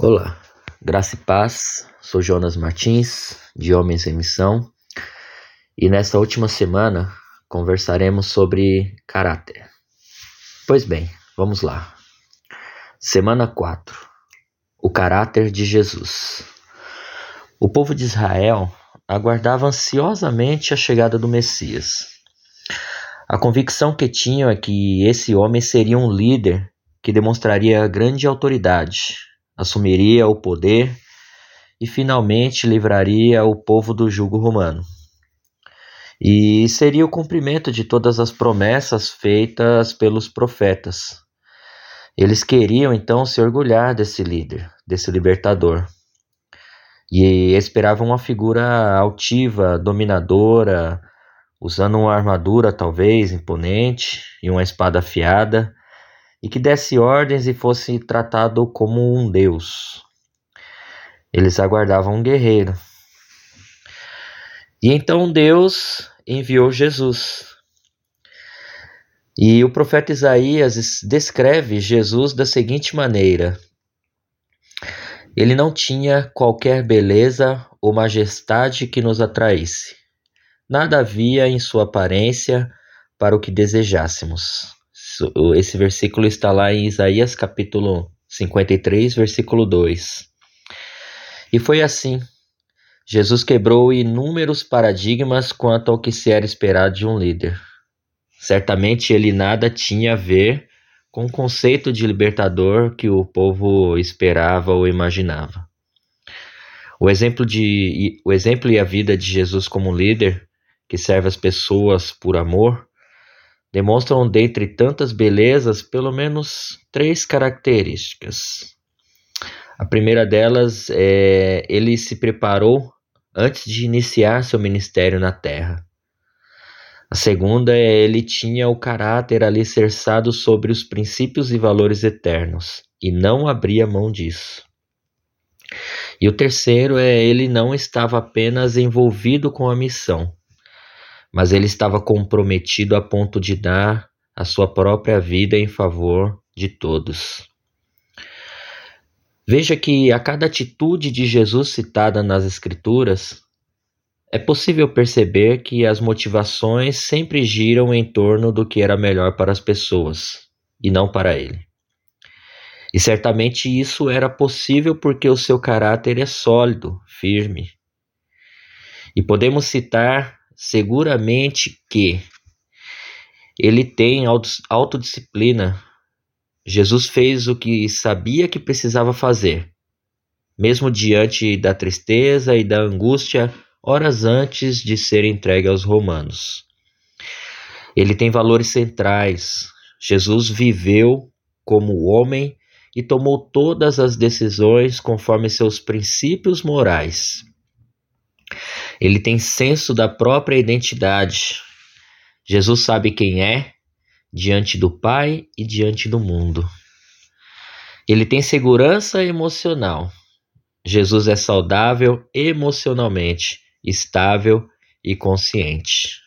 Olá, graça e paz. Sou Jonas Martins, de Homens em Missão, e nesta última semana conversaremos sobre caráter. Pois bem, vamos lá. Semana 4. O caráter de Jesus. O povo de Israel aguardava ansiosamente a chegada do Messias. A convicção que tinham é que esse homem seria um líder que demonstraria grande autoridade assumiria o poder e finalmente livraria o povo do jugo romano. E seria o cumprimento de todas as promessas feitas pelos profetas. Eles queriam então se orgulhar desse líder, desse libertador. E esperavam uma figura altiva, dominadora, usando uma armadura talvez imponente e uma espada afiada, e que desse ordens e fosse tratado como um deus. Eles aguardavam um guerreiro. E então Deus enviou Jesus. E o profeta Isaías descreve Jesus da seguinte maneira: Ele não tinha qualquer beleza ou majestade que nos atraísse. Nada havia em sua aparência para o que desejássemos. Esse versículo está lá em Isaías capítulo 53, versículo 2. E foi assim. Jesus quebrou inúmeros paradigmas quanto ao que se era esperado de um líder. Certamente ele nada tinha a ver com o conceito de libertador que o povo esperava ou imaginava. O exemplo, de, o exemplo e a vida de Jesus como líder, que serve as pessoas por amor, demonstram, dentre tantas belezas, pelo menos três características. A primeira delas é ele se preparou antes de iniciar seu ministério na terra. A segunda é ele tinha o caráter alicerçado sobre os princípios e valores eternos e não abria mão disso. E o terceiro é ele não estava apenas envolvido com a missão, mas ele estava comprometido a ponto de dar a sua própria vida em favor de todos. Veja que a cada atitude de Jesus citada nas Escrituras, é possível perceber que as motivações sempre giram em torno do que era melhor para as pessoas e não para ele. E certamente isso era possível porque o seu caráter é sólido, firme. E podemos citar seguramente que ele tem autodisciplina. Jesus fez o que sabia que precisava fazer, mesmo diante da tristeza e da angústia horas antes de ser entregue aos romanos. Ele tem valores centrais. Jesus viveu como homem e tomou todas as decisões conforme seus princípios morais. Ele tem senso da própria identidade. Jesus sabe quem é diante do Pai e diante do mundo. Ele tem segurança emocional. Jesus é saudável emocionalmente, estável e consciente.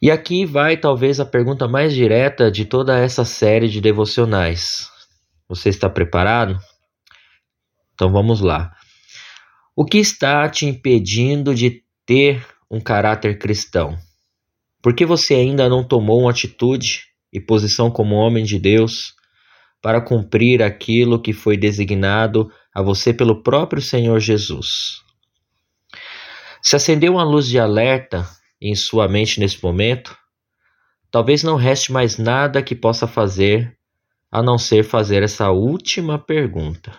E aqui vai talvez a pergunta mais direta de toda essa série de devocionais. Você está preparado? Então vamos lá. O que está te impedindo de ter um caráter cristão? Por que você ainda não tomou uma atitude e posição como homem de Deus para cumprir aquilo que foi designado a você pelo próprio Senhor Jesus? Se acendeu uma luz de alerta em sua mente nesse momento, talvez não reste mais nada que possa fazer a não ser fazer essa última pergunta: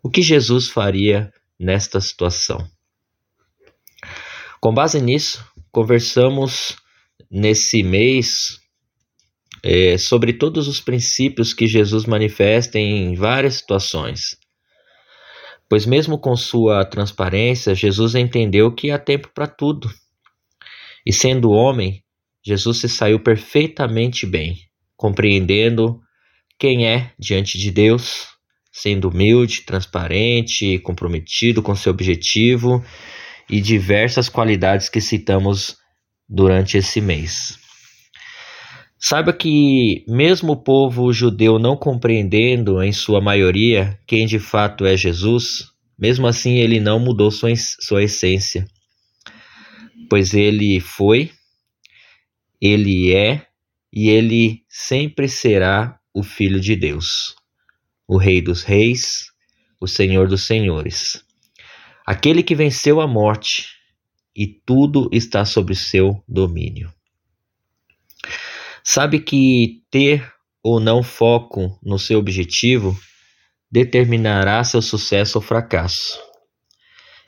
O que Jesus faria nesta situação. Com base nisso, conversamos nesse mês é, sobre todos os princípios que Jesus manifesta em várias situações. Pois, mesmo com sua transparência, Jesus entendeu que há tempo para tudo. E sendo homem, Jesus se saiu perfeitamente bem, compreendendo quem é diante de Deus sendo humilde, transparente, comprometido com seu objetivo e diversas qualidades que citamos durante esse mês. Saiba que, mesmo o povo judeu não compreendendo, em sua maioria, quem de fato é Jesus, mesmo assim ele não mudou sua, sua essência, pois ele foi, ele é e ele sempre será o Filho de Deus, o Rei dos Reis, o Senhor dos Senhores, aquele que venceu a morte e tudo está sob seu domínio. Sabe que ter ou não foco no seu objetivo determinará seu sucesso ou fracasso.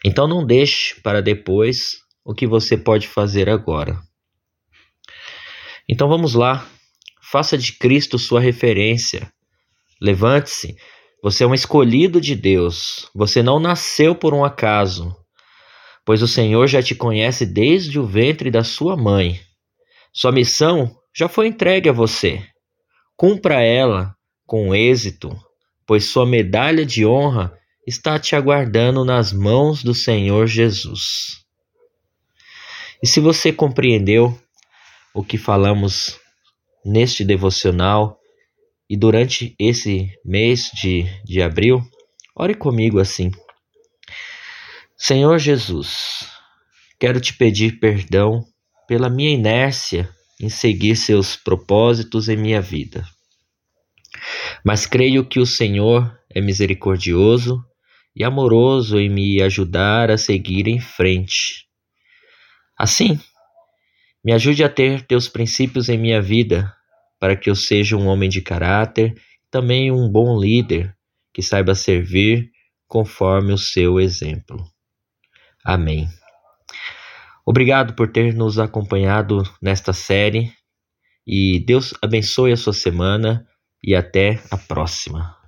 Então não deixe para depois o que você pode fazer agora. Então vamos lá, faça de Cristo sua referência. Levante-se, você é um escolhido de Deus, você não nasceu por um acaso, pois o Senhor já te conhece desde o ventre da sua mãe. Sua missão já foi entregue a você. Cumpra ela com êxito, pois sua medalha de honra está te aguardando nas mãos do Senhor Jesus. E se você compreendeu o que falamos neste devocional e durante esse mês de, de abril, ore comigo assim. Senhor Jesus, quero te pedir perdão pela minha inércia em seguir seus propósitos em minha vida. Mas creio que o Senhor é misericordioso e amoroso em me ajudar a seguir em frente. Assim, me ajude a ter teus princípios em minha vida, para que eu seja um homem de caráter, também um bom líder que saiba servir conforme o seu exemplo. Amém. Obrigado por ter nos acompanhado nesta série e Deus abençoe a sua semana e até a próxima.